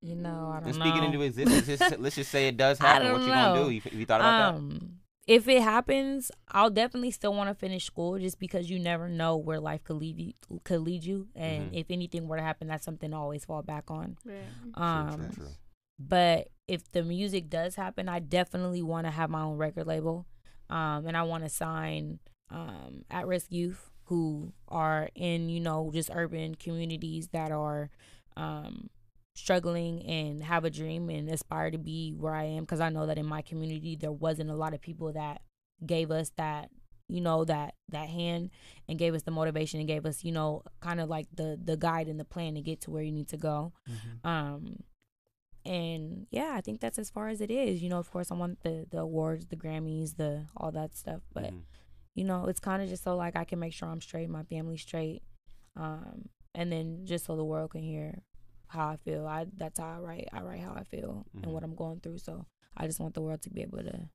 You know, I don't Let's know. speak it into existence. Let's just, [laughs] let's just say it does happen. What don't you gonna do? You, you thought about that? Um, if it happens, I'll definitely still want to finish school, just because you never know where life could lead you. Could lead you, and Mhm. if anything were to happen, that's something to always fall back on. Right. Um, true, true, true. but if the music does happen, I definitely want to have my own record label, um, and I want to sign um, at risk youth who are in you know just urban communities that are um, struggling and have a dream and aspire to be where I am. Because I know that in my community there wasn't a lot of people that gave us that you know that that hand and gave us the motivation and gave us you know kind of like the the guide and the plan to get to where you need to go um and yeah i think that's as far as it is you know of course i want the the awards the grammys the all that stuff but Mhm. you know it's kind of just so like i can make sure i'm straight my family's straight um and then just so the world can hear how i feel i that's how i write i write how i feel Mhm. and what i'm going through so i just want the world to be able to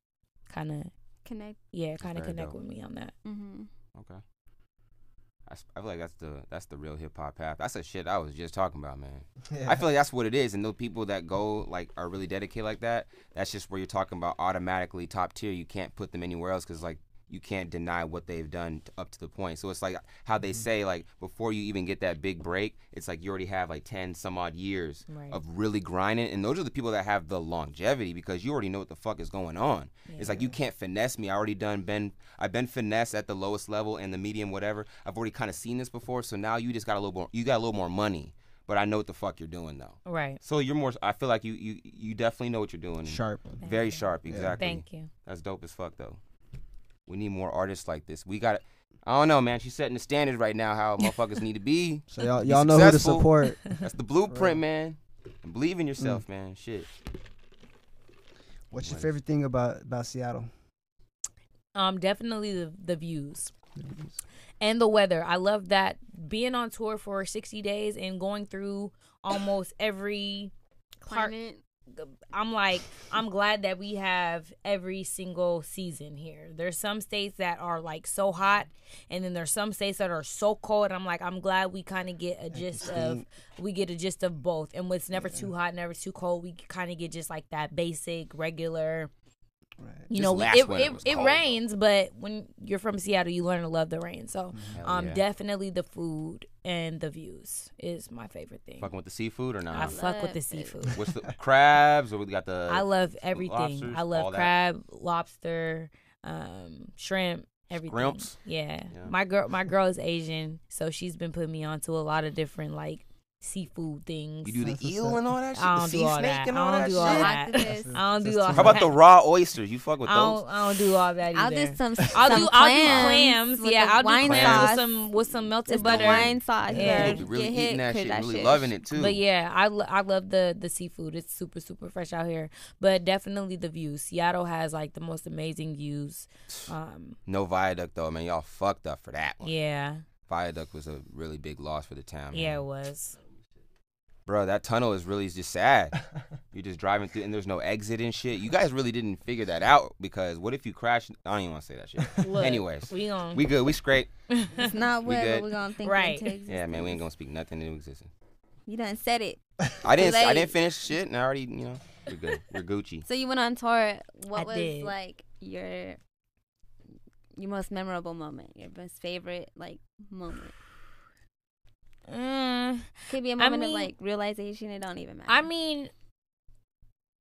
kind of Connect. yeah kind of connect dope. with me on that Mm-hmm. Okay. I feel like that's the that's the real hip hop path. That's the shit I was just talking about, man. [laughs] I feel like that's what it is. And those people that go like are really dedicated like that. That's just where you're talking about automatically top tier. You can't put them anywhere else because like you can't deny what they've done t- up to the point. So it's like how they mm-hmm. say like before you even get that big break, it's like you already have like ten some odd years Right. of really grinding. And those are the people that have the longevity because you already know what the fuck is going on. It's like you can't finesse me. I already done been I've been finesse at the lowest level and the medium whatever. I've already kind of seen this before. So now you just got a little more you got a little more money. But I know what the fuck you're doing though. right So you're more. I feel like you you you definitely know what you're doing. and Sharp. Very sharp. Exactly. thank you That's dope as fuck though. We need more artists like this. We got. I don't know, man. She's setting the standard right now. How motherfuckers need to be. [laughs] So y'all, y'all know who to support. That's the blueprint, man. And believe in yourself, Mm. man. Shit. What's your favorite thing about about Seattle? Um, definitely the the views and the weather. I love that being on tour for 60 days and going through almost every part. Climate. I'm like, I'm glad that we have every single season here. There's some states that are like so hot, and then there's some states that are so cold. I'm like, I'm glad we kind of get a gist of, we get a gist of both. And it's never too hot, never too cold. We kind of get just like that basic, regular. Right. You Just know, last it it, it rains, but when you're from Seattle, you learn to love the rain. So, Hell um, yeah. definitely the food and the views is my favorite thing. Fucking with the seafood or not? I not? fuck with the seafood. What's the crabs or we got the? [laughs] I love everything. lobsters, I all love that? crab, lobster, um, shrimp, everything. Scrimps? Yeah. Yeah. My girl my girl is Asian, so she's been putting me on to a lot of different like seafood things. You do the That's [laughs] eel and all that shit. I don't sea do all snake that. and I don't do all shit. that. I don't do That's all How about the raw oysters? You fuck with I those? don't, I don't do all that I'll do some. I'll do clams I'll do clams. Yeah, I'll do wine clams with some with some melted It's butter. wine sauce. Yeah. Yeah, You really get eating hit, that 'cause shit, really shit- loving it too. But yeah, I, lo- I love the the seafood. It's super super fresh out here. But definitely the views. Seattle has like the most amazing views. [sighs] Um, No viaduct though, man. Y'all fucked up for that one. yeah, Viaduct was a really big loss for the town. yeah, it was. Bro, that tunnel is really just sad. You're just driving through, and there's no exit and shit. You guys really didn't figure that out because what if you crash? I don't even want to say that shit. [laughs] Look, Anyways, we gon' we good. We scrape. It's not [laughs] We what, good. but we're gonna think Right. into. Yeah, man, we ain't gonna speak nothing into existence. You done said it. I didn't. I didn't finish shit, and I already, you know, we're good. We're Gucci. So you went on tour. What I was did. like your your most memorable moment? Your most favorite like moment? Mm, Could be a moment of mean- like realization. It don't even matter. I mean,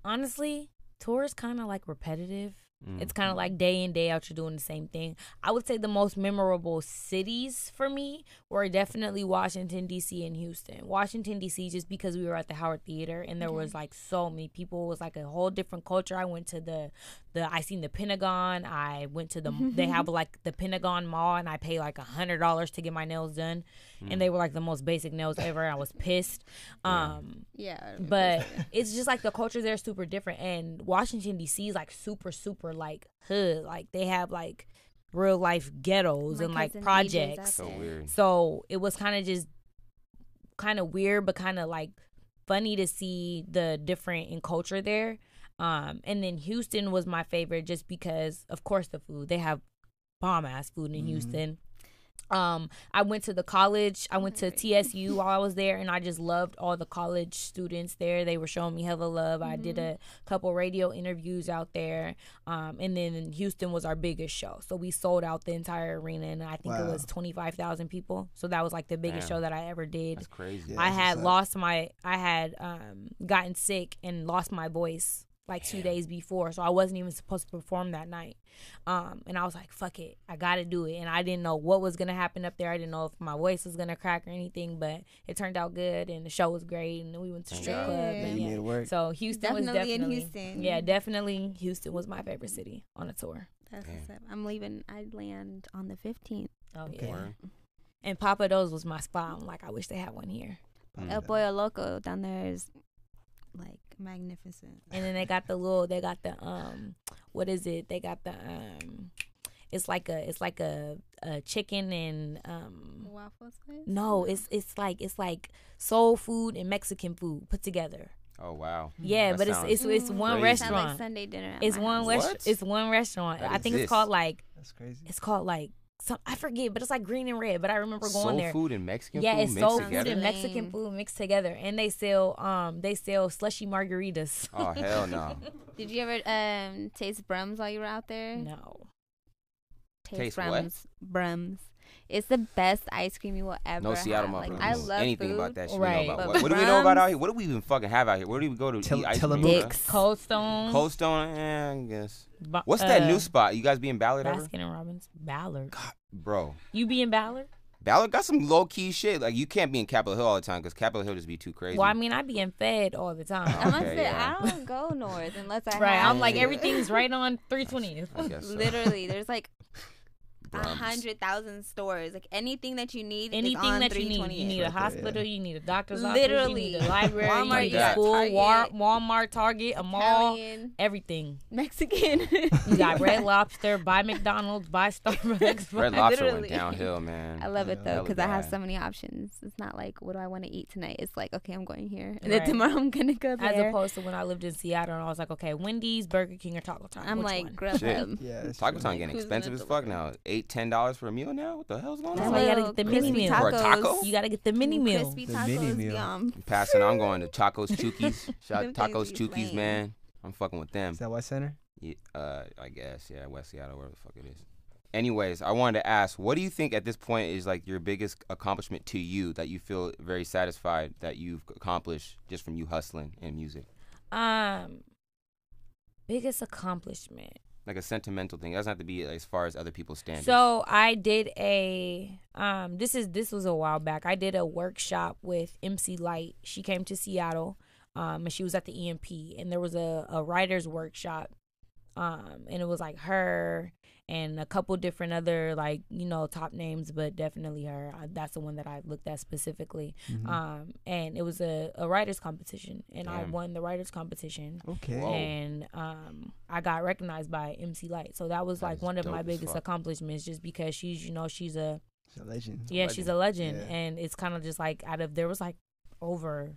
honestly, tour is kind of like repetitive. Mm. It's kind of like day in day out you're doing the same thing. I would say the most memorable cities for me were definitely Washington D.C. and Houston. Washington D.C. just because we were at the Howard Theater and there was like so many people. It was like a whole different culture. I went to the the I seen the Pentagon. I went to the they [laughs] have like the Pentagon Mall and I paid like a hundred dollars to get my nails done, and they were like the most basic nails ever. I was pissed. Um, yeah, but [laughs] it's just like the culture there is super different and washington dc is like super super like hood like they have like real life ghettos My and like projects So weird. so it was kind of just kind of weird but kind of like funny to see the different in culture there Um, and then Houston was my favorite just because, of course, the food. They have bomb ass food in Mhm. Houston. Um, I went to the college. I went to TSU while I was there, and I just loved all the college students there. They were showing me hella love. I did a couple radio interviews out there, um, and then Houston was our biggest show, so we sold out the entire arena, and I think it Wow. was twenty five thousand people. So that was like the biggest Damn. show that I ever did. That's crazy. Yeah. I that's had lost my I had um gotten sick and lost my voice like two days before, so I wasn't even supposed to perform that night. Um, and I was like, "Fuck it, I got to do it." And I didn't know what was gonna happen up there. I didn't know if my voice was gonna crack or anything, but it turned out good, and the show was great, and we went to Thank strip God. club. Yeah, and yeah. work. So Houston was Definitely in Houston. Yeah, definitely Houston was my favorite city on a tour. That's Damn. what's up. I'm leaving. I land on the 15th. Oh Okay. yeah. Word. And Pappadeaux's was my spot. I'm like, I wish they had one here. Mm. El Pollo Loco down there is like magnificent. And then they got the little they got the um what is it? They got the um it's like a it's like a, a chicken and um Waffle slice? no, it's it's like it's like soul food and Mexican food put together. Oh wow. Yeah, That but it's it's it's one crazy. Sound like restaurant. Sunday dinner. It's my one house. rest What? it's one restaurant. I think it's called like That's crazy. it's called like some I forget, but it's like green and red. But I remember going Soul there. food and Mexican yeah, food it's mixed soul together. food and Mexican food mixed together, and they sell um they sell slushy margaritas. Oh hell no. [laughs] Did you ever um taste Brums while you were out there? no, Taste what? Brums. Brums. It's the best ice cream you will ever No Seattle have. Like I love anything food. about that shit. Right. Know about what, what do we know about out here? What do we even fucking have out here? Where do we go to Till- eat ice Tillamook. cream? Dicks. Cold Stone. Cold Stone, eh, I guess. Ba- What's that uh, new spot? You guys be in Ballard ever? Baskin and Robbins. Ballard. God, Bro, You be in Ballard? Ballard got some low key shit. Like you can't be in Capitol Hill all the time because Capitol Hill just be too crazy. Well, I mean, I be in Fed all the time. I must Okay, say yeah. I don't go north unless I right. have I'm like to. everything's right on 320. I guess so. Literally, there's like [laughs] a hundred thousand stores. Like anything that you need, is Anything on that you need. You need a hospital. yeah. You need a doctor's office. You Literally. need a library. Walmart, you need a school. War, Target. Walmart, Target, a mall. Italian, Everything. Mexican. [laughs] You got Red Lobster. Buy McDonald's. Buy Starbucks. [laughs] Red buy- Lobster went Literally. downhill, man. I love it though because I have so many options. It's not like what do I want to eat tonight. It's like okay, I'm going here, and then tomorrow I'm gonna go there. As opposed to when I lived in Seattle and I was like, okay, Wendy's, Burger King, or Taco Time. I'm Which like one? Grubhub. Shit. Yeah. Taco true. Time getting expensive as fuck now. Eight, ten dollars for a meal now. What the hell's going That's on? why you gotta get the mini crispy meal. For a tacos. taco? You gotta get the mini meal. Crispy The tacos, mini meal. yum. Passing, I'm going to Tacos Chukis. [laughs] Shout Them Tacos things be Chukis, lame. man. I'm fucking with them. Is that West Center? Yeah, uh, I guess, yeah, West Seattle, wherever the fuck it is. Anyways, I wanted to ask, what do you think at this point is like your biggest accomplishment to you that you feel very satisfied that you've accomplished just from you hustling in music? Um, biggest accomplishment. Like a sentimental thing. It doesn't have to be as far as other people's standards. So I did a um this is this was a while back. I did a workshop with MC Lyte. She came to Seattle, um, and she was at the EMP and there was a, a writer's workshop. Um, and it was like her and a couple different other like, you know, top names, but definitely her. I, that's the one that I looked at specifically. Mhm. Um, and it was a, a writers competition and I won the writers competition okay. Whoa. and um, I got recognized by MC Lyte. So that was That like is one of my biggest fuck. accomplishments, just because she's you know she's a She's a legend. yeah she's a legend, Yeah. and it's kind of just like out of there was like over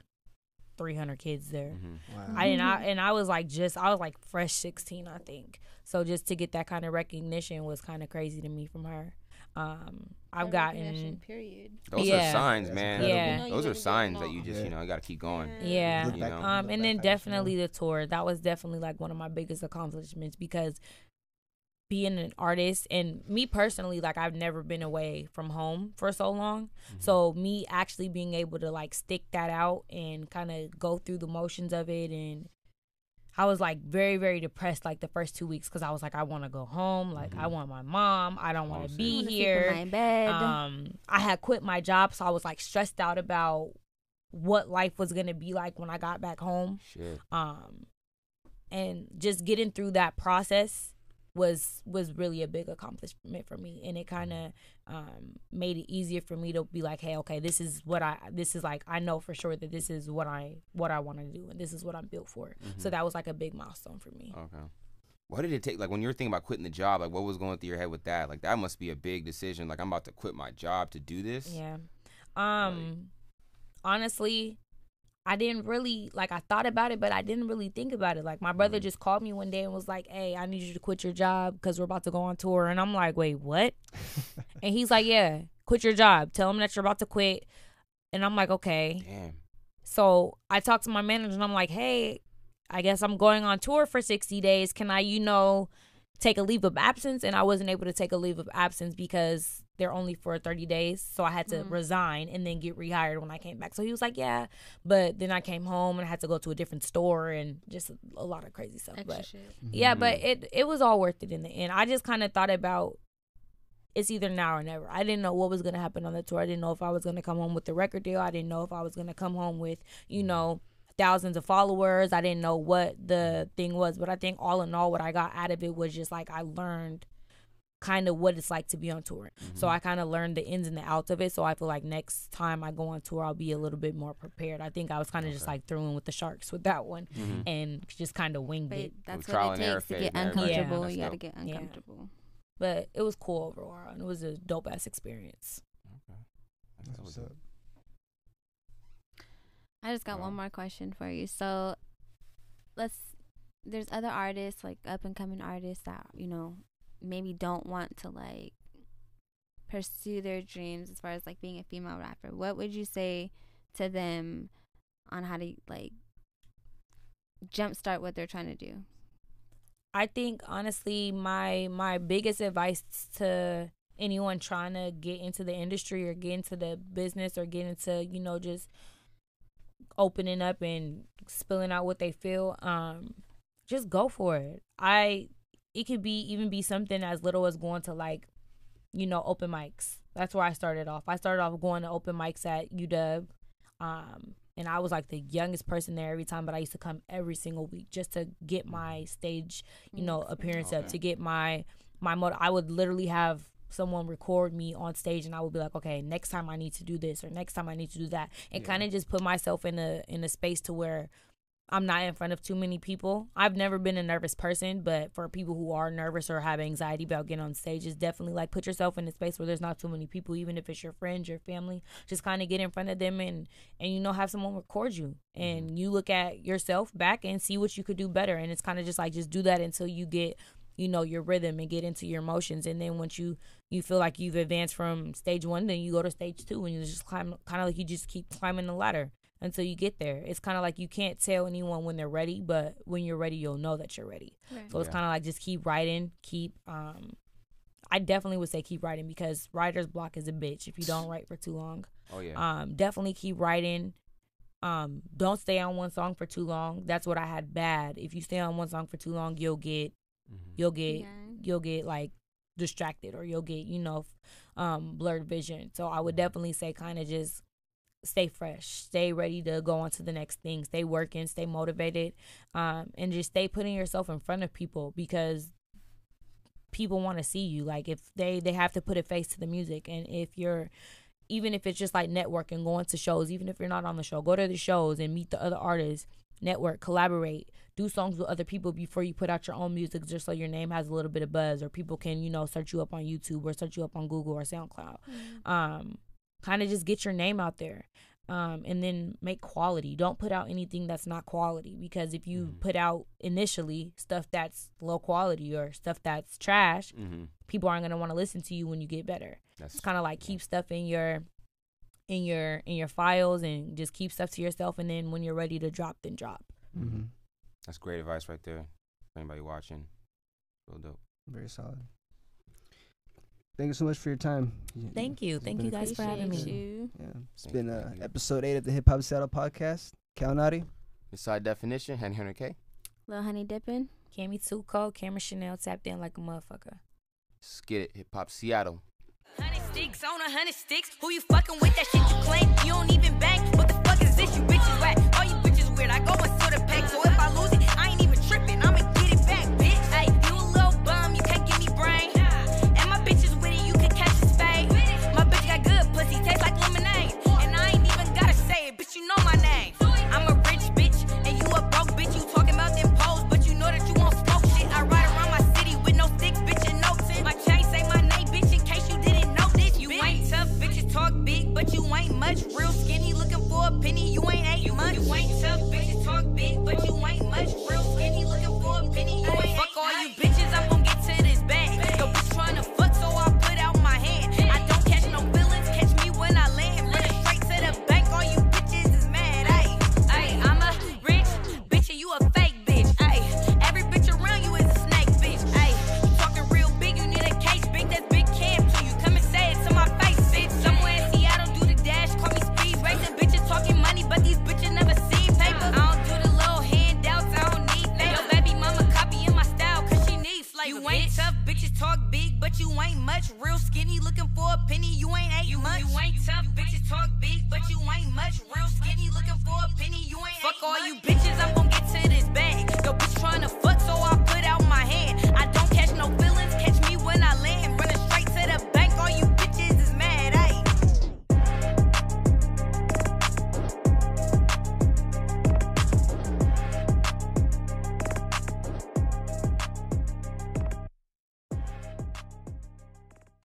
three hundred kids there. Mhm. Wow. I and I and I was like just I was like fresh sixteen I think. So just to get that kind of recognition was kind of crazy to me from her. Um, I've gotten period. Those Yeah. are signs, man. incredible. Yeah. You know you Those are signs that you just, you know, you got to keep going. Yeah. Look You back- know. Um, and then how you feel. definitely the tour. That was definitely like one of my biggest accomplishments because being an artist and me personally, like I've never been away from home for so long. Mm-hmm. So me actually being able to like stick that out and kind of go through the motions of it and I was like very very depressed like the first 2 weeks cuz I was like I want to go home, like I Mhm. want my mom, I don't want to be Wanna sleep in here. my bed. Um, I had quit my job, so I was like stressed out about what life was gonna be like when I got back home. Shit. Um, and just getting through that process was was really a big accomplishment for me, and it kind of um made it easier for me to be like, hey, okay, this is what I this is like. I know for sure that this is what I what I want to do, and this is what I'm built for. So Mhm. that was like a big milestone for me. Okay. What did it take? Like when you were thinking about quitting the job, like what was going through your head with that? Like that must be a big decision. Like I'm about to quit my job to do this. Yeah. Um honestly, I didn't really like I thought about it, but I didn't really think about it. Like my brother Mm-hmm. just called me one day and was like, "Hey, I need you to quit your job because we're about to go on tour." And I'm like, "Wait, what?" [laughs] and he's like, "Yeah, quit your job. Tell him that you're about to quit." And I'm like, "Okay." Damn. So I talked to my manager and I'm like, "Hey, I guess I'm going on tour for 60 days. Can I, you know, take a leave of absence?" And I wasn't able to take a leave of absence because they're only for 30 days. So I had to mm-hmm. resign and then get rehired when I came back. So he was like, "Yeah." But then I came home and I had to go to a different store and just a lot of crazy stuff. Extra but shit. Mm-hmm. yeah, but it it was all worth it in the end. I just kind of thought about it's either now or never. I didn't know what was gonna happen on the tour. I didn't know if I was gonna come home with the record deal. I didn't know if I was gonna come home with you mm-hmm. know thousands of followers. I didn't know what the thing was, but I think all in all, what I got out of it was just like I learned kind of what it's like to be on tour. So mm-hmm. I kind of learned the ins and the outs of it. So I feel like next time I go on tour, I'll be a little bit more prepared. I think I was kind of just like through in with the sharks with that one mm-hmm. and just kind of winged But it. that's trial what and it error takes to get man. Everybody- Yeah. uncomfortable. You gotta dope. get Yeah. uncomfortable. But it was cool overall, and it was a dope ass experience. That was dope. I just got Well. one more question for you. So let's there's other artists like up and coming artists that, you know, maybe don't want to like pursue their dreams as far as like being a female rapper. What would you say to them on how to like jumpstart what they're trying to do? I think honestly, my my biggest advice to anyone trying to get into the industry or get into the business or get into you know just opening up and spilling out what they feel, um, just go for it. I it could be even be something as little as going to like you know open mics. That's where I started off. I started off going to open mics at UW. Um, and I was like the youngest person there every time, but I used to come every single week just to get my stage, you know, appearance up, to get my my motor. I would literally have someone record me on stage, and I would be like, okay, next time I need to do this, or next time I need to do that, and kind of just put myself in a in a space to where I'm not in front of too many people. I've never been a nervous person, but for people who are nervous or have anxiety about getting on stage, it's definitely like put yourself in a space where there's not too many people, even if it's your friends, your family. Just kind of get in front of them and and you know have someone record you, mm-hmm. and you look at yourself back and see what you could do better. And it's kind of just like just do that until you get you know your rhythm and get into your emotions and then once you you feel like you've advanced from stage one then you go to stage two and you just climb kind of like you just keep climbing the ladder until you get there. It's kind of like you can't tell anyone when they're ready but when you're ready you'll know that you're ready. So it's Yeah. kind of like just keep writing keep um i definitely would say keep writing because writer's block is a bitch if you don't write for too long. Oh yeah. um definitely keep writing. Um don't stay on one song for too long. That's what i had bad. If you stay on one song for too long you'll get Mhm. you'll get Yeah. you'll get like distracted or you'll get you know um blurred vision. So i would definitely say kind of just stay fresh stay ready to go on to the next thing stay working stay motivated um and just stay putting yourself in front of people because people want to see you. Like if they they have to put a face to the music and if you're even if it's just like networking going to shows even if you're not on the show go to the shows and meet the other artists network collaborate do songs with other people before you put out your own music just so your name has a little bit of buzz or people can you know search you up on youtube or search you up on google or soundcloud. Um kind of just get your name out there um, and then make quality. Don't put out anything that's not quality because if you put out initially stuff that's low quality or stuff that's trash, Mm-hmm. people aren't gonna want to listen to you when you get better. That's It's kind of like keep stuff in your in your in your files and just keep stuff to yourself, and then when you're ready to drop, then drop. Mm-hmm. that's great advice right there. For anybody watching, real dope. Very solid. Thank you so much for your time. Thank you, It's thank you guys for having me. you. Yeah, it's Thank been uh, you. episode eight of the Hip Hop Seattle podcast. Cal Naughty. Beside definition, Henry Hunter K. Little honey dipping. Cammy Tuco, Cameron Chanel tapped in like a motherfucker. Let's get it. Hip Hop Seattle. Honey sticks on a hundred sticks. Who you fucking with? That shit you claim. You don't even bang. What the fuck is this? You bitches whack. All you bitches weird. I go and sort of pack. So if I lose it, I ain't even tripping. I'ma